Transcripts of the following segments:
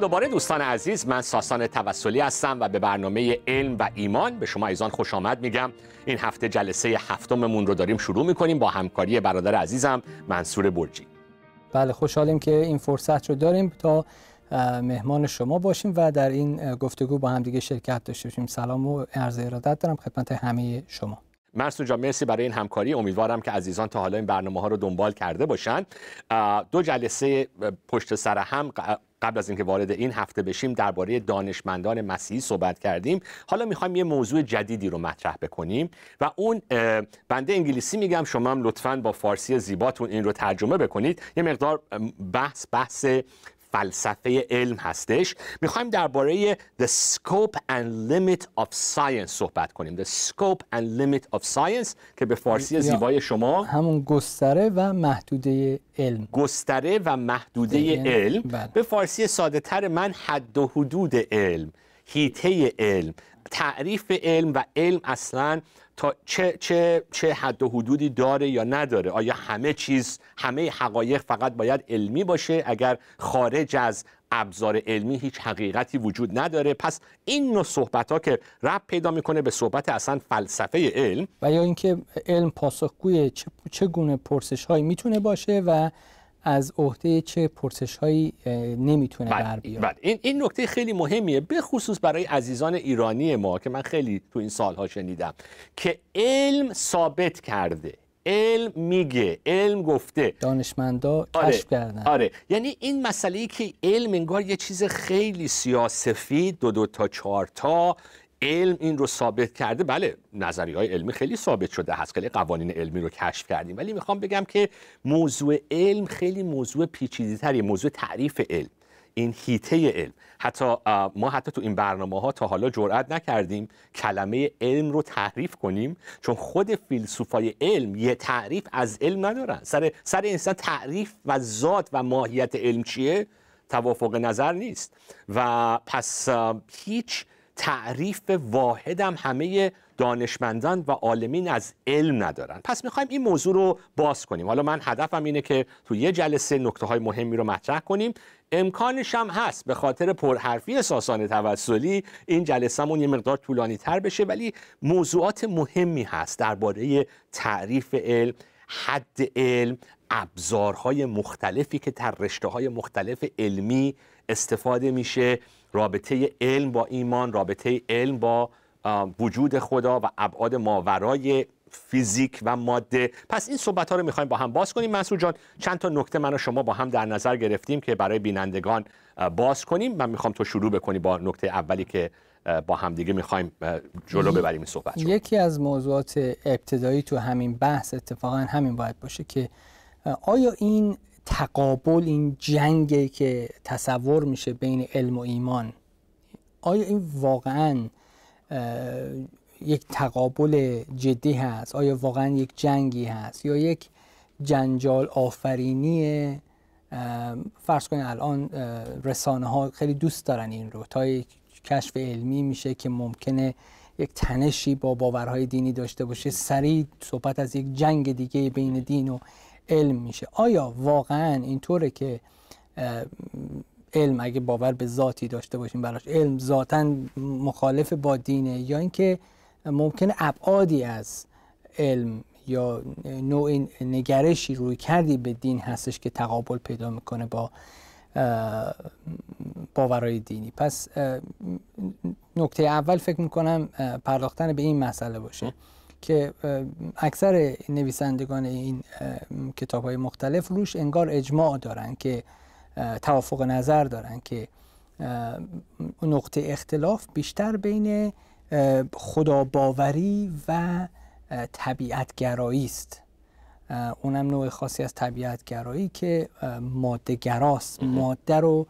دوباره دوستان عزیز من ساسان توسلی هستم و به برنامه علم و ایمان به شما ایزان خوش آمد میگم. این هفته جلسه هفتممون رو داریم شروع می‌کنیم با همکاری برادر عزیزم منصور برجی. بله خوشحالیم که این فرصت رو داریم تا مهمان شما باشیم و در این گفتگو با هم دیگه شرکت داشته باشیم. سلام و عرض ارادت دارم خدمت همه شما. مرسو جان مرسی برای این همکاری. امیدوارم که عزیزان تا حالا این برنامه ها رو دنبال کرده باشن. دو جلسه پشت سر هم قبل از اینکه وارد این هفته بشیم درباره دانشمندان مسیحی صحبت کردیم. حالا می‌خوایم یه موضوع جدیدی رو مطرح بکنیم و اون بنده انگلیسی میگم شما هم لطفا با فارسی زیباتون این رو ترجمه بکنید. یه مقدار بحث بحث فلسفه علم هستش. می‌خوایم درباره the scope and limit of science صحبت کنیم. The scope and limit of science که به فارسی زیبای شما همون گستره و محدوده علم. گستره و محدوده علم. بله. به فارسی ساده تر من حد و حدود علم هیته علم تعریف علم و علم اصلا تا چه, چه, چه حد و حدودی داره یا نداره. آیا همه چیز همه حقایق فقط باید علمی باشه؟ اگر خارج از ابزار علمی هیچ حقیقتی وجود نداره پس این نوع صحبت ها که رب پیدا می‌کنه به صحبت اصلا فلسفه علم و یا اینکه علم پاسخگوی چه, گونه پرسش هایی می‌تونه باشه و از عهده چه پرسش هایی نمی‌تونه بله، بر بیاد بله. این این نکته خیلی مهمیه به خصوص برای عزیزان ایرانی ما که من خیلی تو این سالها شنیدم که علم ثابت کرده. علم میگه علم گفته. دانشمندا آره، کشف کردن. آره. یعنی این مسئله ای که علم انگار یه چیز خیلی سیاسفید دو دو تا چهار تا علم این رو ثابت کرده بله نظری های علمی خیلی ثابت شده هست خیلی قوانین علمی رو کشف کردیم ولی می‌خوام بگم که موضوع علم خیلی موضوع پیچیده تری موضوع تعریف علم این هیته علم. حتی ما حتی تو این برنامه ها تا حالا جرئت نکردیم کلمه علم رو تحریف کنیم چون خود فیلسوفای علم یه تعریف از علم ندارن. سر سر انسان تعریف و ذات و ماهیت علم چیه؟ توافق نظر نیست. و پس هیچ تعریف واحدم همه دانشمندان و عالمین از علم ندارن. پس می‌خوایم این موضوع رو باز کنیم. حالا من هدفم اینه که تو یه جلسه نکته های مهمی رو مطرح کنیم. امکانش هم هست به خاطر پرحرفی ساسان توسلی این جلسهمون یه مقدار طولانی تر بشه ولی موضوعات مهمی هست درباره تعریف علم حد علم ابزارهای مختلفی که در رشته های مختلف علمی استفاده میشه رابطه علم با ایمان رابطه علم با وجود خدا و ابعاد ماورای فیزیک و ماده. پس این صحبت ها رو می‌خوایم با هم باز کنیم. منصور جان چند تا نکته من و شما با هم در نظر گرفتیم که برای بینندگان باز کنیم. من می‌خوام تو شروع بکنی با نکته اولی که با هم دیگه می‌خوایم جلو ببریم این صحبت یکی از موضوعات ابتدایی تو همین بحث اتفاقا همین باید باشه که آیا این تقابل این جنگی که تصور میشه بین علم و ایمان. آیا این واقعا یک تقابل جدی هست؟ آیا واقعا یک جنگی هست؟ یا یک جنجال آفرینی فرض کنید الان رسانه ها خیلی دوست دارن این رو. تا یک کشف علمی میشه که ممکنه یک تنشی با باورهای دینی داشته باشه سریع صحبت از یک جنگ دیگه بین دین و علم میشه. آیا واقعا اینطوره که علم اگه باور به ذاتی داشته باشیم براش علم ذاتا مخالف با دینه؟ یا اینکه ممکنه ابعادی از علم یا نوع نگرشی روی کردی به دین هستش که تقابل پیدا می‌کنه با باورهای دینی؟ پس نکته اول فکر می‌کنم پرداختن به این مسئله باشه. که اکثر نویسندگان این کتاب های مختلف روش انگار اجماع دارن که توافق نظر دارن که نقطه اختلاف بیشتر بین خداباوری و طبیعتگرایی است. اونم نوع خاصی از طبیعتگرایی که ماده گراست ماده رو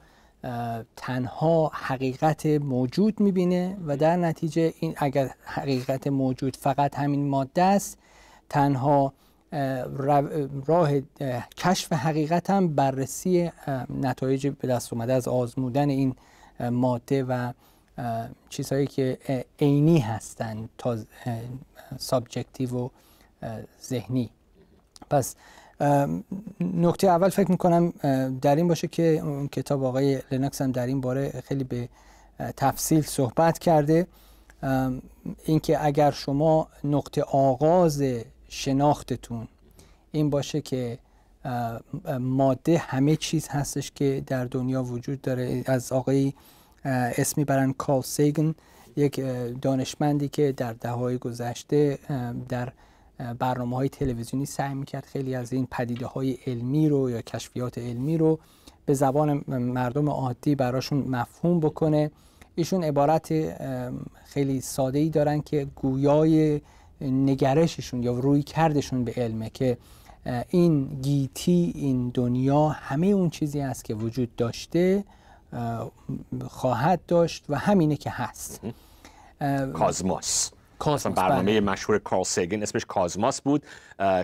تنها حقیقت موجود می‌بینه و در نتیجه این اگر حقیقت موجود فقط همین ماده است تنها راه کشف حقیقت هم بررسی نتایج به دست اومده از آزمودن این ماده و چیزهایی که عینی هستند تا subjective و ذهنی. پس نکته اول فکر می‌کنم در این باشه که کتاب آقای لنکس هم در این باره خیلی به تفصیل صحبت کرده. اینکه اگر شما نقطه آغاز شناختتون این باشه که ماده همه چیز هستش که در دنیا وجود داره. از آقای اسمی برن کال سیگن یک دانشمندی که در دههای گذشته در برنامه های تلویزیونی سعی می‌کرد خیلی از این پدیده های علمی رو یا کشفیات علمی رو به زبان مردم عادی براشون مفهوم بکنه. ایشون عبارت خیلی ساده ای دارن که گویای نگرششون یا روی کردشون به علمه که این گیتی این دنیا همه اون چیزی است که وجود داشته خواهد داشت و همینه که هست. کازماس برنامه بله. مشهور کارل سیگن اسمش کازماس بود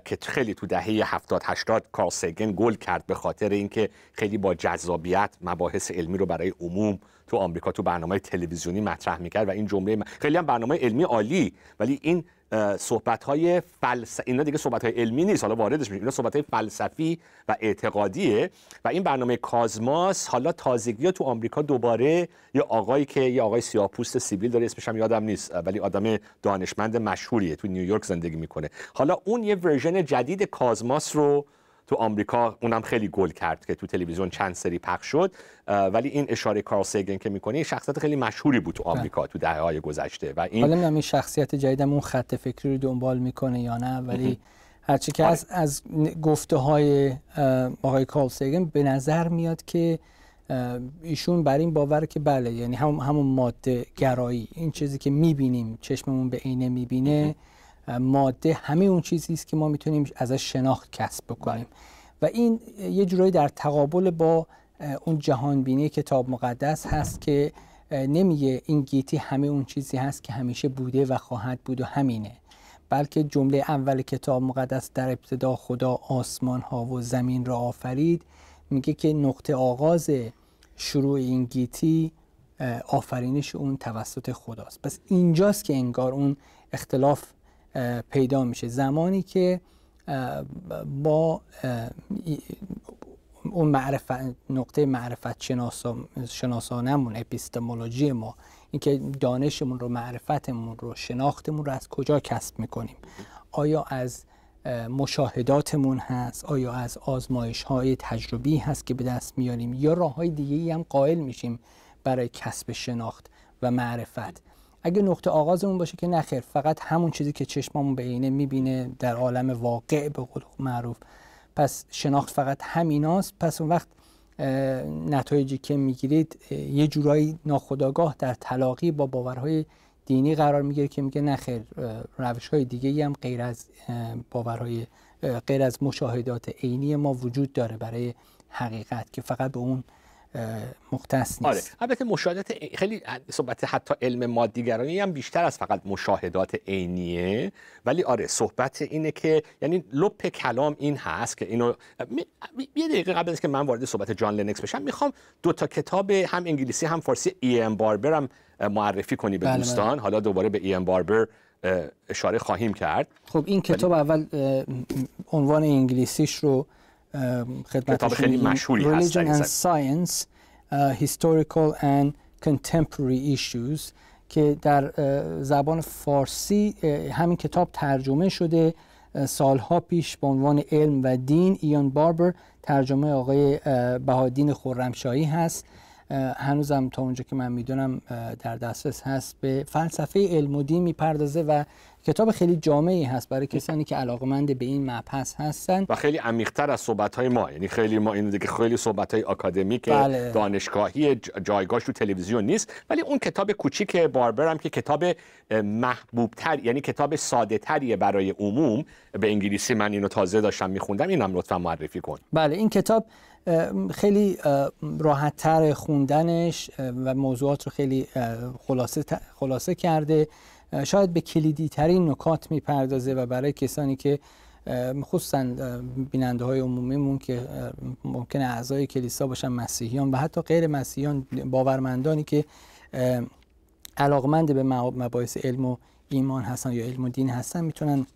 که خیلی تو دهه 70 80 کارل سیگن گل کرد به خاطر اینکه خیلی با جذابیت مباحث علمی رو برای عموم تو آمریکا تو برنامه تلویزیونی مطرح می‌کرد و این جمله خیلی هم برنامه علمی عالی ولی این صحبت های فلسفی اینا دیگه صحبت های علمی نیست. حالا واردش میشیم. اینا صحبت های فلسفی و اعتقادیه. و این برنامه کازماس حالا تازگی تو آمریکا دوباره یه آقایی که یه آقای سیاه‌پوست سیبیل داره اسمش هم یادم نیست ولی آدم دانشمند مشهوریه. تو نیویورک زندگی می‌کنه. حالا اون یه ورژن جدید کازماس رو تو آمریکا اونم خیلی گل کرد که تو تلویزیون چند سری پخش شد ولی این اشاره کارل سیگن که می‌کنه شخصیت خیلی مشهوری بود تو بله. آمریکا تو دهه های گذشته و این حالا این شخصیت جدیدم اون خط فکری رو دنبال می‌کنه یا نه ولی هرچی که از از گفته های آقای کارل سیگن به نظر میاد که ایشون بر این باور که بله یعنی هم همون ماده گرایی این چیزی که می‌بینیم چشممون به عینه می‌بینه ماده همه اون چیزی است که ما می‌تونیم ازش شناخت کسب بکنیم. و این یه جورایی در تقابل با اون جهان بینی کتاب مقدس هست که نمیگه این گیتی همه اون چیزی هست که همیشه بوده و خواهد بود و همینه. بلکه جمله اول کتاب مقدس در ابتدا خدا آسمان ها و زمین را آفرید. میگه که نقطه آغاز شروع این گیتی آفرینش اون توسط خداست. پس اینجاست که انگار اون اختلاف پیدا میشه. زمانی که با اون معرفت نقطه معرفت شناسانمون اپیستمولوژی ما اینکه دانشمون رو معرفتمون رو شناختمون رو از کجا کسب می‌کنیم؟ آیا از مشاهداتمون هست؟ آیا از آزمایش های تجربی هست که به دست میاریم؟ یا راه های دیگه هم قائل میشیم برای کسب شناخت و معرفت؟ اگه نقطه آغازمون باشه که نخیر. فقط همون چیزی که چشممون به عینه می‌بینه در عالم واقع به قول معروف. پس شناخت فقط همیناست. پس اون وقت نتایجی که می‌گیرید یه جورایی ناخداگاه در تلاقی با باورهای دینی قرار می‌گیره که میگه نخیر. روش های دیگه هم غیر از باورهای غیر از مشاهدات عینی ما وجود داره برای حقیقت که فقط به اون مختص نیست. آره. البته مشاهدات خیلی صحبت حتی علم مادیگرانی هم بیشتر از فقط مشاهدات عینیه. ولی آره صحبت اینه که یعنی لب کلام این هست که اینو یه دقیقه قبل از که من وارد صحبت جان لنکس بشم می‌خوام دو تا کتاب هم انگلیسی هم فارسی ایان باربر هم معرفی کنی به بله دوستان. بله. حالا دوباره به ایان باربر اشاره خواهیم کرد. خب این کتاب اول عنوان انگلیسیش رو کتاب خیلی مشهوری هست Religion and Science Historical and Contemporary Issues که در زبان فارسی همین کتاب ترجمه شده. سالها پیش به عنوان علم و دین ایان باربر ترجمه آقای بهادین خرمشاهی هست. هنوزم تا اونجا که من می‌دونم در دسترس هست. به فلسفه علم و دین می‌پردازه و کتاب خیلی جامعی هست برای کسانی که علاقمند به این مبحث هستن. و خیلی عمیق‌تر از صحبت‌های ما. یعنی خیلی ما این دیگه خیلی صحبت‌های آکادمیک بله. دانشگاهی جایگاهش تو تلویزیون نیست. ولی اون کتاب کوچیک باربر هم که کتاب محبوبتر یعنی کتاب ساده تریه برای عموم. به انگلیسی من اینو تازه داشتم میخوندم اینم لطفا معرفی کن. بله این کتاب خیلی راحت تر خوندنش و موضوعات رو خیلی خلاصه, خلاصه کرده. شاید به کلیدی ترین نکات می‌پردازه و برای کسانی که خصوصا بیننده های عمومیمون که ممکنه اعضای کلیسا باشن مسیحیان و حتی غیر مسیحیان باورمندانی که علاقمند به مباحث علم و ایمان هستن یا علم و دین هستن می‌تونن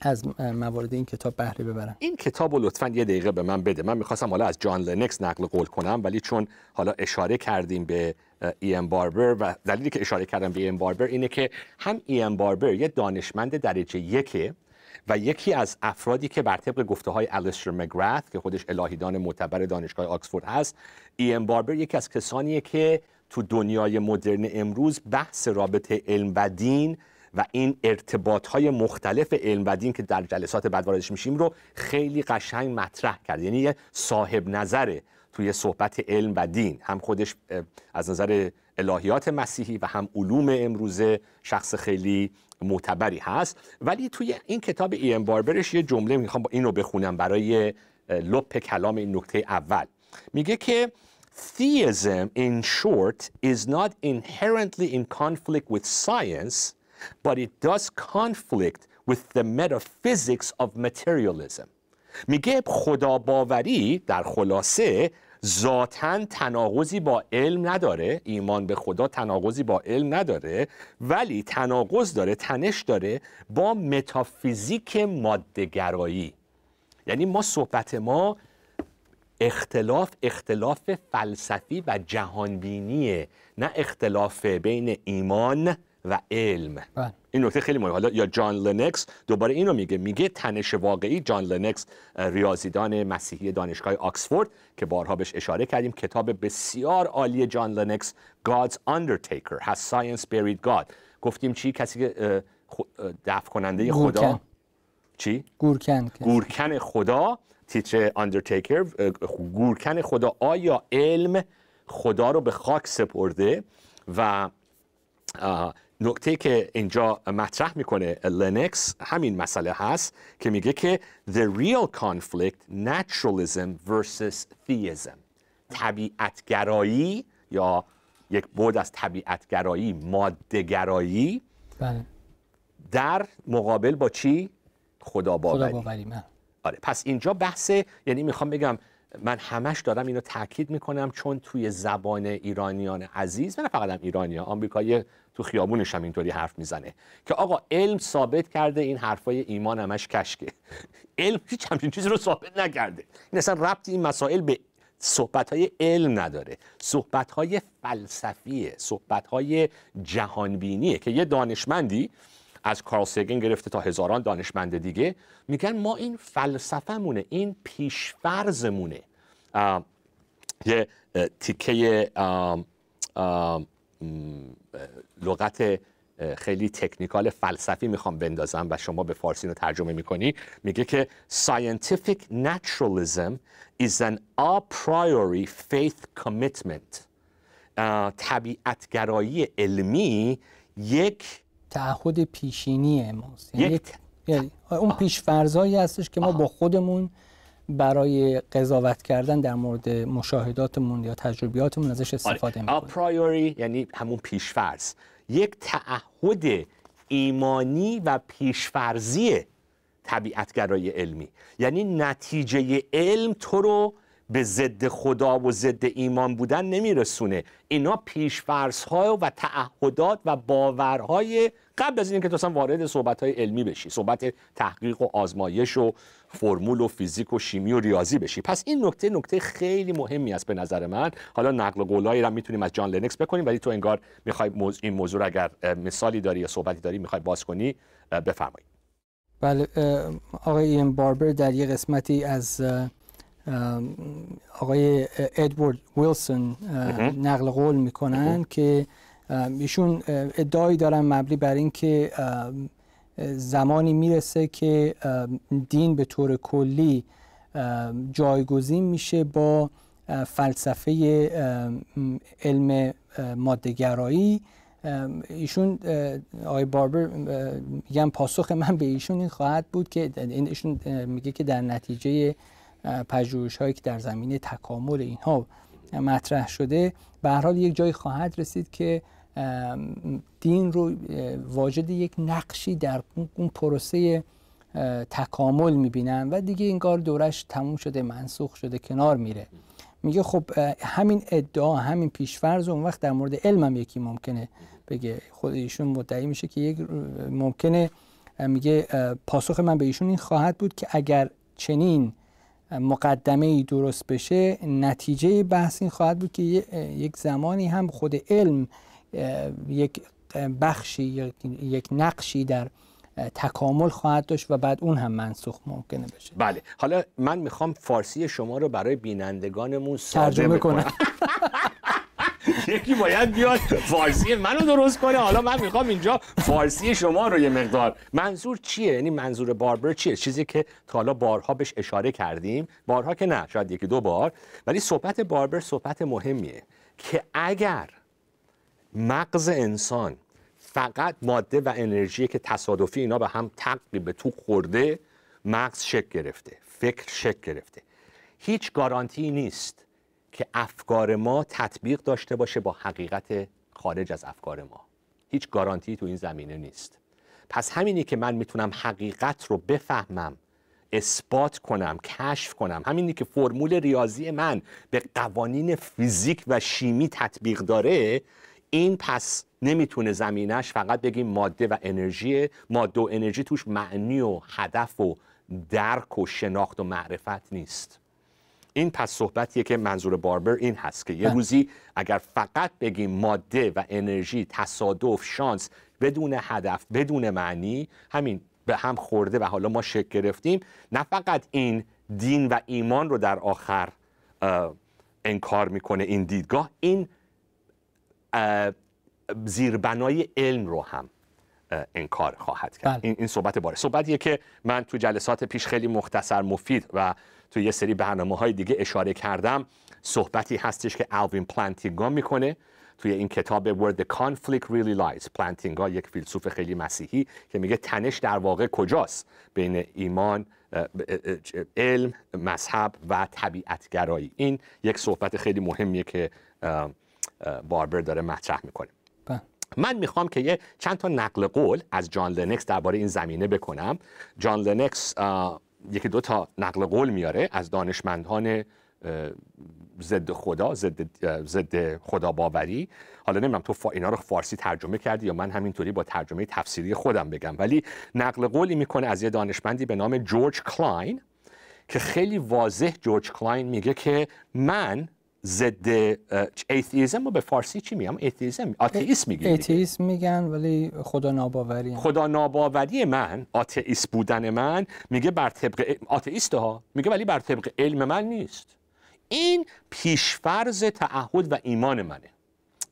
از موارد این کتاب بهره ببرن. این کتاب رو لطفا یه دقیقه به من بده. من می‌خواستم حالا از جان لنکس نقل قول کنم ولی چون حالا اشاره کردیم به ای ام باربر و دلیلی که اشاره کردم به ای ام باربر اینه که هم ای ام باربر یه دانشمند درجه یکه و یکی از افرادی که بر طبق گفته های الیستر مگرث که خودش الهیدان معتبر دانشگاه آکسفورد هست ای ام باربر یکی از کسانیه که تو دنیای مدرن امروز بحث رابطه علم و دین و این ارتباط های مختلف علم و دین که در جلسات بعد واردش میشیم رو خیلی قشنگ مطرح کرد. یعنی یه صاحب نظره توی صحبت علم و دین هم خودش از نظر الهیات مسیحی و هم علوم امروزه شخص خیلی معتبری هست. ولی توی این کتاب ای ام باربرش یه جمله می‌خوام با این رو بخونم برای لپ کلام این نکته اول. میگه که Theism in short is not inherently in conflict with science but it does conflict with the metaphysics of materialism. میگه خدا باوری در خلاصه ذاتا تناقضی با علم نداره ایمان به خدا تناقضی با علم نداره ولی تناقض داره تنش داره با متافیزیک مادهگرایی. یعنی ما صحبت ما اختلاف اختلاف فلسفی و جهانبینیه نه اختلاف بین ایمان و علم. بله. این نکته خیلی مهمه. حالا یا جان لنکس دوباره اینو میگه. میگه تنش واقعی جان لنکس ریاضیدان مسیحی دانشگاه آکسفورد که بارها بهش اشاره کردیم کتاب بسیار عالی جان لنکس God's Undertaker Has Science Buried God. گفتیم چی؟ کسی که دفن کننده خدا؟ گورکن. چی؟ گورکن. گورکن خدا تیتر Undertaker گورکن خدا. آیا علم خدا رو به خاک سپرده و نکته که اینجا مطرح می‌کنه لنکس همین مسئله هست که میگه که the real conflict naturalism versus theism. طبیعتگرایی یا یک بود از طبیعتگرایی مادهگرایی بله. در مقابل با چی؟ خدا باوری خدا باوری من آره پس اینجا بحث یعنی می‌خوام بگم من همش دارم اینو تاکید می‌کنم چون توی زبان ایرانیان عزیز نه فقط هم ایرانی ها آمریکایی تو خیابونش هم اینطوری حرف می‌زنه که آقا علم ثابت کرده این حرفای ایمان همش کشکه. علم هیچ همچین چیزی رو ثابت نکرده. این اصلا ربط این مسائل به صحبت های علم نداره. صحبت های فلسفیه صحبت های جهانبینیه که یه دانشمندی از کارل سگن گرفته تا هزاران دانشمند دیگه. میگن ما این فلسفهمونه این پیشفرزمونه یه تیکه لغت خیلی تکنیکال فلسفی می‌خوام بندازم و شما به فارسی رو ترجمه می‌کنی. میگه که scientific naturalism is an a priori faith commitment. طبیعتگرایی علمی یک تعهد پیشینی ماست یعنی یک یعنی اون پیشفرزایی هستش که ما با خودمون برای قضاوت کردن در مورد مشاهداتمون یا تجربیاتمون ازش استفاده آ می‌کنیم. priori یعنی همون پیشفرض یک تعهد ایمانی و پیشفرضی طبیعتگرای علمی. یعنی نتیجه علم تو رو به ضد خدا و ضد ایمان بودن نمیرسونه. اینا پیشفرضها و تعهدات و باورهای قبل از اینکه تو اصلا وارد صحبت های علمی بشی صحبت تحقیق و آزمایش و فرمول و فیزیک و شیمی و ریاضی بشی. پس این نکته نکته خیلی مهمی است به نظر من. حالا نقل قولایی رو می‌تونیم از جان لنکس بکنیم ولی تو انگار می‌خوای موز... این موضوع اگر مثالی داری یا صحبتی داری می‌خوای باز کنی بفرمایید بله آقای این باربر در یه قسمتی از آقای ادوارد ویلسون نقل قول می‌کنن که ایشون ادعایی دارن مبنی بر اینکه زمانی می‌رسه که دین به طور کلی جایگزین میشه با فلسفه علم مادهگرایی. ایشون آقای باربر میگم پاسخ من به ایشون این خواهد بود که ایشون میگه که در نتیجه پژوهش هایی که در زمینه تکامل اینها مطرح شده به هر حال یک جایی خواهد رسید که دین رو واجد یک نقشی در اون پروسه تکامل می‌بینن و دیگه این کار دورش تموم شده منسوخ شده کنار میره. میگه خب همین ادعا همین پیشفرض اون وقت در مورد علم هم یکی ممکنه بگه. خود ایشون مدعی میشه که یک ممکنه میگه پاسخ من به ایشون این خواهد بود که اگر چنین مقدمه ای درست بشه نتیجه بحث این خواهد بود که یک زمانی هم خود علم یک بخشی یک نقشی در تکامل خواهد داشت و بعد اون هم منسوخ ممکنه بشه. بله. حالا من می‌خوام فارسی شما رو برای بینندگانمون ترجمه کنم. یکی باید بیاد فارسی منو درست کنه. حالا من می‌خوام اینجا فارسی شما رو یه مقدار منظور چیه؟ یعنی منظور باربر چیه؟ چیزی که تا حالا بارها بهش اشاره کردیم. بارها که نه شاید یکی دو بار. ولی صحبت باربر صحبت مهمیه که اگر مغز انسان فقط ماده و انرژی که تصادفی اینا به هم تقی به تو خورده مغز شک گرفته فکر شک گرفته. هیچ گارانتی نیست. که افکار ما تطبیق داشته باشه با حقیقت خارج از افکار ما. هیچ گارانتی تو این زمینه نیست. پس همینی که من می‌تونم حقیقت رو بفهمم اثبات کنم کشف کنم همینی که فرمول ریاضی من به قوانین فیزیک و شیمی تطبیق داره این پس نمی‌تونه زمینش فقط بگیم ماده و انرژی ماده و انرژی توش معنی و هدف و درک و شناخت و معرفت نیست. این پس صحبتیه که منظور باربر این هست که یه بله. روزی اگر فقط بگیم ماده و انرژی تصادف شانس بدون هدف بدون معنی همین به هم خورده و حالا ما شک گرفتیم نه فقط این دین و ایمان رو در آخر انکار می‌کنه این دیدگاه این زیربنای علم رو هم انکار خواهد کرد. بله. این, این صحبت باره. صحبتیه که من تو جلسات پیش خیلی مختصر مفید و تو یه سری برنامه های دیگه اشاره کردم. صحبتی هستش که الوین پلانتینگا می‌کنه توی این کتاب Where the Conflict Really Lies. پلانتینگا یک فیلسوف خیلی مسیحی که میگه تنش در واقع کجاست بین ایمان علم مذهب و طبیعتگرایی. این یک صحبت خیلی مهمیه که باربر داره مطرح می‌کنه. من می‌خوام که یه چند تا نقل قول از جان لنکس درباره این زمینه بکنم. جان لنکس یکی دو تا نقل قول میاره از دانشمندان ضد خدا ضد خدا باوری حالا نمی‌دونم تو اینا رو فارسی ترجمه کردی یا من همینطوری با ترجمه تفسیری خودم بگم. ولی نقل قولی می‌کنه از یه دانشمندی به نام جورج کلاین که خیلی واضح جورج کلاین میگه که من ضد atheism رو به فارسی چی میگم؟ atheism آتئیسم میگن atheism میگن ولی خدا ناباوری. خدا ناباوری من آتئیست بودن من میگه بر طبق آتئیست ها میگه ولی بر طبق علم من نیست. این پیشفرض تعهد و ایمان منه.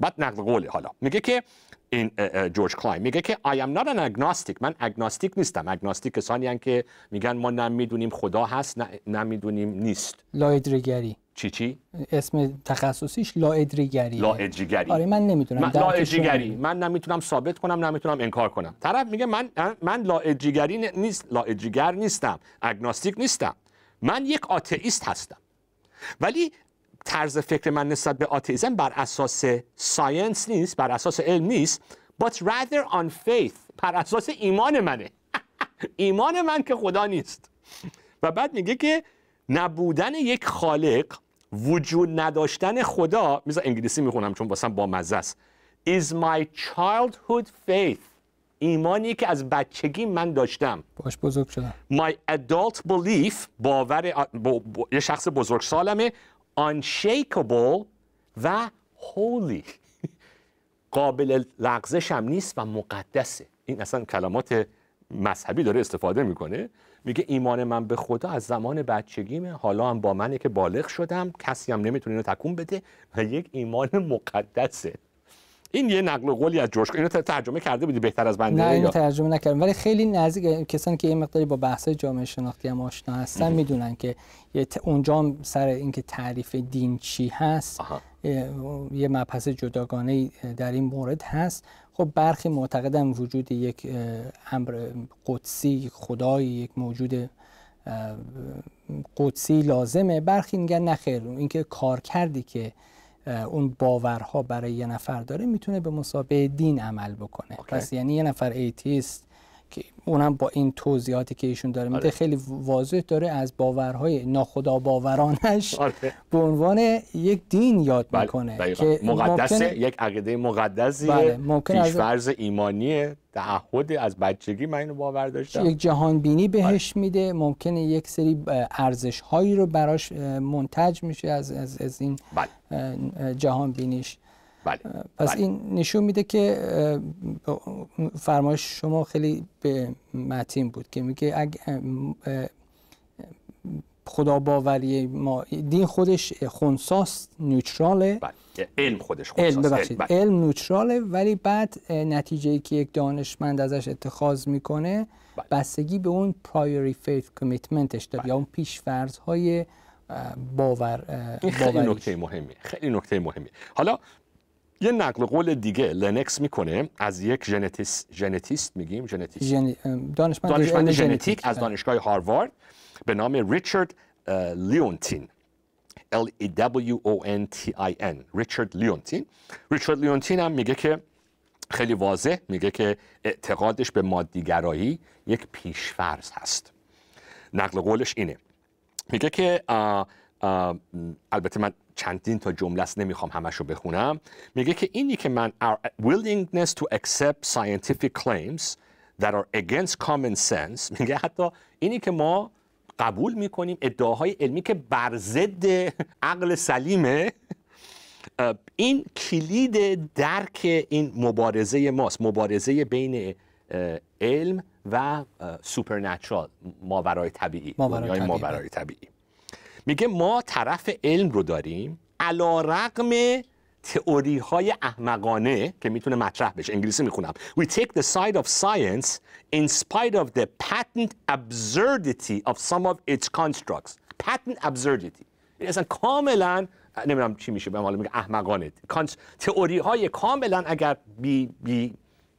بعد نقل قوله حالا. میگه که این جورج کلاین. میگه که I am not an agnostic. من agnostic نیستم. agnostic کسانی که میگن ما نمی‌دونیم خدا هست نمی‌دونیم نیست. لایدریگری چی چی؟ اسم تخصصیش لاادریگری لاادریگری آره من نمی‌دونم. من لاادریگری من. نمی‌تونم ثابت کنم نمی‌تونم انکار کنم. طرف میگه من من لاادریگری نیست. لاادریگر نیستم. agnostic نیستم. من یک آتئیست هستم. ولی طرز فکر من نسبت به آتئیزم بر اساس science نیست بر اساس علم نیست but rather on faith بر اساس ایمان منه. ایمان من که خدا نیست. و بعد میگه که نبودن یک خالق وجود نداشتن خدا میذار انگلیسی می‌خونم چون واسم با مزه است. Is my childhood faith ایمانی که از بچگی من داشتم. باش بزرگ شدم. My adult belief باور یه شخص بزرگ سالمه unshakable و holy. قابل لغزش هم نیست و مقدسه. این اصلا کلمات مذهبی داره استفاده می‌کنه. میگه ایمان من به خدا از زمان بچگیمه. حالا هم با منه که بالغ شدم. کسی هم نمی‌تونه اینو تکون بده. و یک ایمان مقدسه. این یه نقل قولی از جورج اینو ترجمه کرده بودی بهتر از بنده نه اینو ترجمه نکردم. ولی خیلی نزدیک کسانی که این مقداری با بحث جامعه شناختی هم آشنا هستن می‌دونن که اونجا سر اینکه تعریف دین چی هست یه مبحث جداگانه در این مورد هست. خب برخی معتقدن وجود یک امر قدسی خدای یک موجود قدسی لازمه. برخی میگن نخیر اینکه کار کردی که اون باورها برای یه نفر داره می‌تونه به مسابقه دین عمل بکنه. پس یعنی یه نفر ایتیست که اونم با این توضیحاتی که ایشون داره میده آره. خیلی واضح داره از باورهای ناخدا باورانش آره. به عنوان یک دین یاد بله. می‌کنه که مقدسه یک عقیده مقدسی بله. پیشفرض ایمانی تعهد از بچگی من اینو باور داشتم یک جهان بینی بهش بله. میده ممکنه یک سری ارزش هایی رو براش منتج میشه از, از, از این بله. جهان بینیش بله. پس بله. این نشون میده که فرمایش شما خیلی به متین بود که میگه اگه خدا باوری ما دین خودش خونساست neutral ه بله. علم خودش خونساست علم, ببخشید. بله. علم نیوتراله ولی بعد نتیجه که یک دانشمند ازش اتخاذ می‌کنه بله. بستگی به اون priori faith commitment ش داره بله. یا اون پیش فرض های باور این خیلی نکته مهمی خیلی نکته مهمی حالا یه نقل قول دیگه لنکس می‌کنه از یک ژنتیست ژنتیست میگیم ژنتیست. دانشمند, دانشمند ژنتیک. از دانشگاه هاروارد به نام ریچارد لیونتین. L E W O N T I N ریچارد لیونتین. ریچارد لیونتین هم میگه که خیلی واضح میگه که اعتقادش به مادیگرایی یک پیشفرض هست. نقل قولش اینه. میگه که آ آ البته من چندین تا جمله است نمی‌خوام همش رو بخونم. میگه که اینی که من our willingness to accept scientific claims that are against common sense میگه حتی اینی که ما قبول می‌کنیم ادعاهای علمی که بر ضد عقل سلیمه این کلید درک این مبارزه ماست مبارزه بین علم و سوپرنچرال ماورای طبیعی ماورای ماورای طبیعی. میگه ما طرف علم رو داریم علا رقم تئوری های احمقانه که می‌تونه مطرح بشه. انگلیسی می‌خونم. We take the side of science in spite of the patent absurdity of some of its constructs. Patent absurdity. یعنی اصلا کاملا نمی‌دونم چی میشه به میگه احمقانه. تئوری های کاملا اگر بی, بی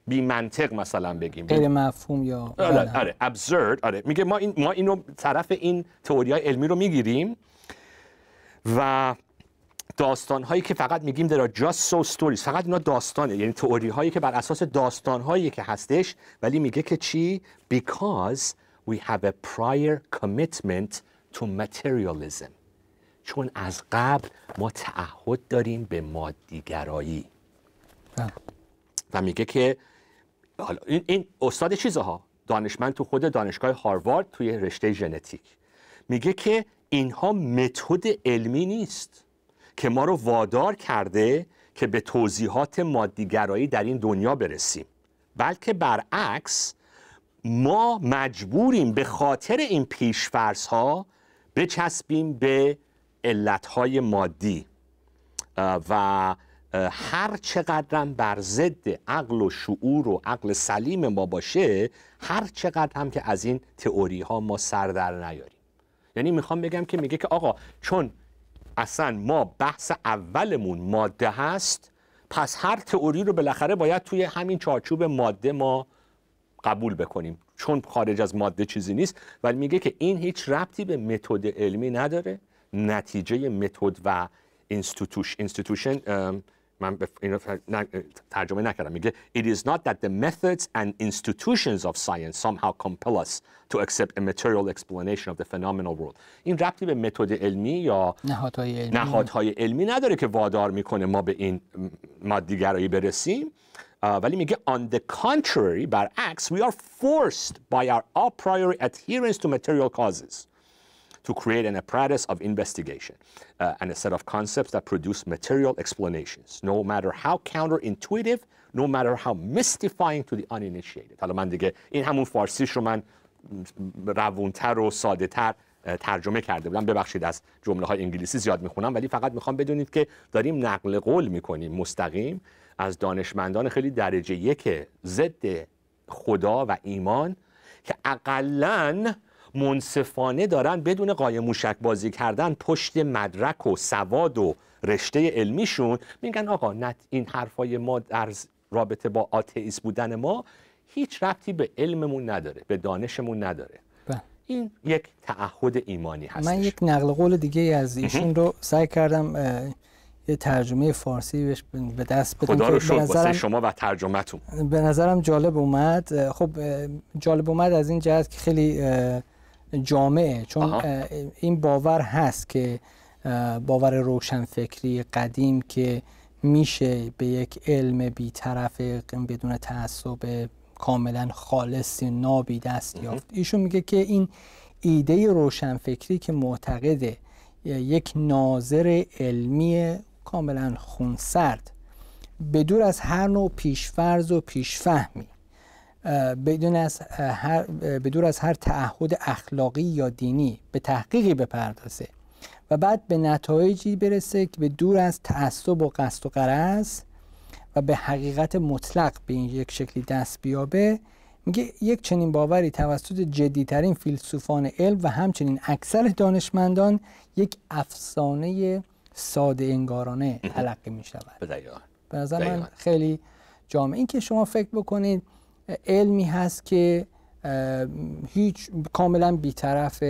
بی منطق مثلا بگیم. غیر مفهوم یا آره آره absurd آره. میگه ما این ما اینو طرف این تئوری های علمی رو می‌گیریم و داستان هایی که فقط میگیم are just so stories. فقط اینا داستانه. یعنی تئوری هایی که بر اساس داستان هایی که هستش ولی میگه که چی؟ Because we have a prior commitment to materialism. چون از قبل ما تعهد داریم به مادیگرایی. و میگه که حالا این, این استاد چیزها؟ دانشمند تو خود دانشگاه هاروارد توی رشته ژنتیک. میگه که اینها متد علمی نیست که ما رو وادار کرده که به توضیحات مادیگرایی در این دنیا برسیم. بلکه برعکس ما مجبوریم به خاطر این پیشفرض ها بچسبیم به علتهای مادی. و هر چقدرم بر ضد عقل و شعور و عقل سلیم ما باشه هر چقدر هم که از این تئوری ها ما سر در نیاریم. یعنی می‌خوام بگم که میگه که آقا چون اصلا ما بحث اولمون ماده هست پس هر تئوری رو بالاخره باید توی همین چارچوب ماده ما قبول بکنیم. چون خارج از ماده چیزی نیست. ولی میگه که این هیچ ربطی به متد علمی نداره. نتیجه متد و institution من اینو ترجمه نکردم میگه It is not that the methods and institutions of science somehow compel us to accept a material explanation of the phenomenal world این ربطی به متد علمی یا نهادهای علمی. نهادهای علمی نداره که وادار میکنه ما به این مادیگرایی برسیم ولی میگه on the contrary برعکس we are forced by our a priori adherence to material causes To create an apparatus of investigation uh, and a set of concepts that produce material explanations, no matter how counterintuitive, no matter how mystifying to the uninitiated. حالا من دیگه این همون فارسیش رو من روونتر و ساده تر ترجمه کرده بودم ببخشید از جمله های انگلیسی زیاد می‌خونم ولی فقط می‌خوام بدونید که داریم نقل قول می‌کنیم مستقیم از دانشمندان خیلی درجه یک ضد خدا و ایمان که اقلا منصفانه دارن بدون قایم موشک بازی کردن پشت مدرک و سواد و رشته علمیشون میگن آقا نت این حرفای ما در رابطه با آتئیس بودن ما هیچ ربطی به علممون نداره به دانشمون نداره. بله. این یک تعهد ایمانی هست من یک نقل قول دیگه از ایشون رو سعی کردم یه ترجمه فارسی بهش به دست بدم خدا رو شکر شما و ترجمهتون. به نظرم جالب اومد. خب جالب اومد از این جهت که خیلی جامعه چون این باور هست که باور روشنفکری قدیم که میشه به یک علم بیطرف بدون تعصب کاملا خالصی نابی دست یافت. ایشون میگه که این ایده روشنفکری که معتقده یک ناظر علمی کاملا خونسرد بدور از هر نوع پیشفرز و پیشفهمی. بدون از هر بدور از هر تعهد اخلاقی یا دینی به تحقیقی بپردازه و بعد به نتایجی برسه که به دور از تعصب و قصد و قرض و به حقیقت مطلق به این یک شکلی دست بیابه میگه یک چنین باوری توسط جدیترین فیلسوفان علم و همچنین اکثر دانشمندان یک افسانه ساده انگارانه تلقی می شود به نظر من خیلی جامعه این که شما فکر بکنید علمی هست که هیچ کاملا بیطرف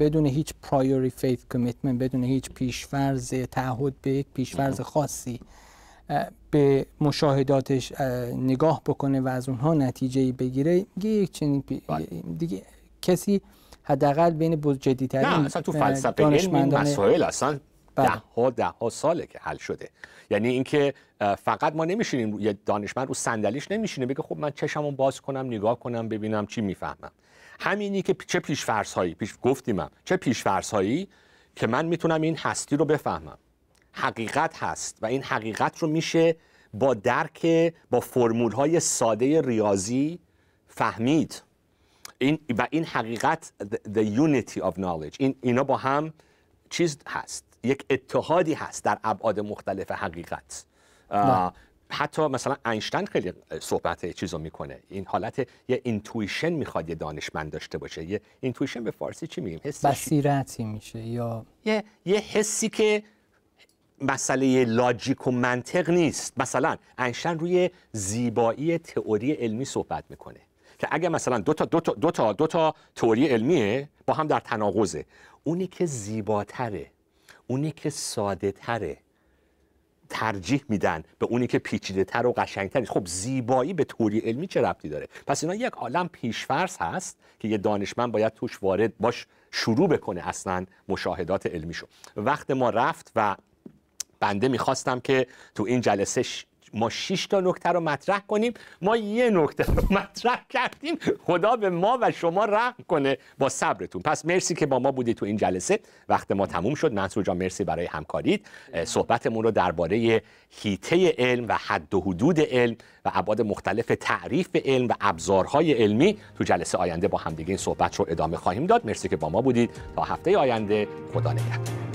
بدون هیچ پرایوری فیث کمیتمنت بدون هیچ پیشفرز تعهد به یک پیشفرز خاصی به مشاهداتش نگاه بکنه و از اونها نتیجه بگیره یک چنین بله. دیگه کسی حداقل بین جدیترین نه اصلا تو فلسفه علم مسائل اصلا بله. ده ها ده ها ساله که حل شده. یعنی اینکه فقط ما نمیشینیم یه دانشمند رو صندلیش نمیشینه بگه خب من چشمو باز کنم نگاه کنم ببینم چی می‌فهمم. همینی که چه پیشفرض هایی پیش گفتیم چه پیشفرض هایی که من می‌تونم این هستی رو بفهمم. حقیقت هست و این حقیقت رو میشه با درک با فرمول های ساده ریاضی فهمید. این و این حقیقت the unity of knowledge. این اینا با هم چیز هست. یک اتحادی هست در ابعاد مختلف حقیقت. حتی مثلا اینشتین خیلی صحبت چیز رو می‌کنه. این حالت یه intuition می‌خواد یه دانشمند داشته باشه. یه intuition به فارسی چی میگیم؟ بصیرتی میشه یا یه یه حسی که مسئله لاجیک و منطق نیست. مثلا اینشتین روی زیبایی تئوری علمی صحبت می‌کنه که اگه مثلا دو تا دو تا دو تا, دو تا تئوری علمیه با هم در تناقضه. اونی که زیباتره. اونی که ساده تره ترجیح میدن به اونی که پیچیده تر و قشنگ خب زیبایی به توری علمی چه ربطی داره؟ پس اینا یک عالم پیشفرض هست که یه دانشمند باید توش وارد باش شروع بکنه اصلا مشاهدات علمیشو. وقت ما رفت و بنده می‌خواستم که تو این جلسه ما 6 تا نکته رو مطرح کنیم. ما یه نکته رو مطرح کردیم. خدا به ما و شما رحم کنه با صبرتون. پس مرسی که با ما بودید تو این جلسه. وقت ما تموم شد. منصور جان مرسی برای همکاریت. صحبتمون رو درباره هیته علم و حد و حدود علم و ابعاد مختلف تعریف علم و ابزارهای علمی تو جلسه آینده با همدیگه این صحبت رو ادامه خواهیم داد. مرسی که با ما بودید. تا هفته آینده خدا نگهدار.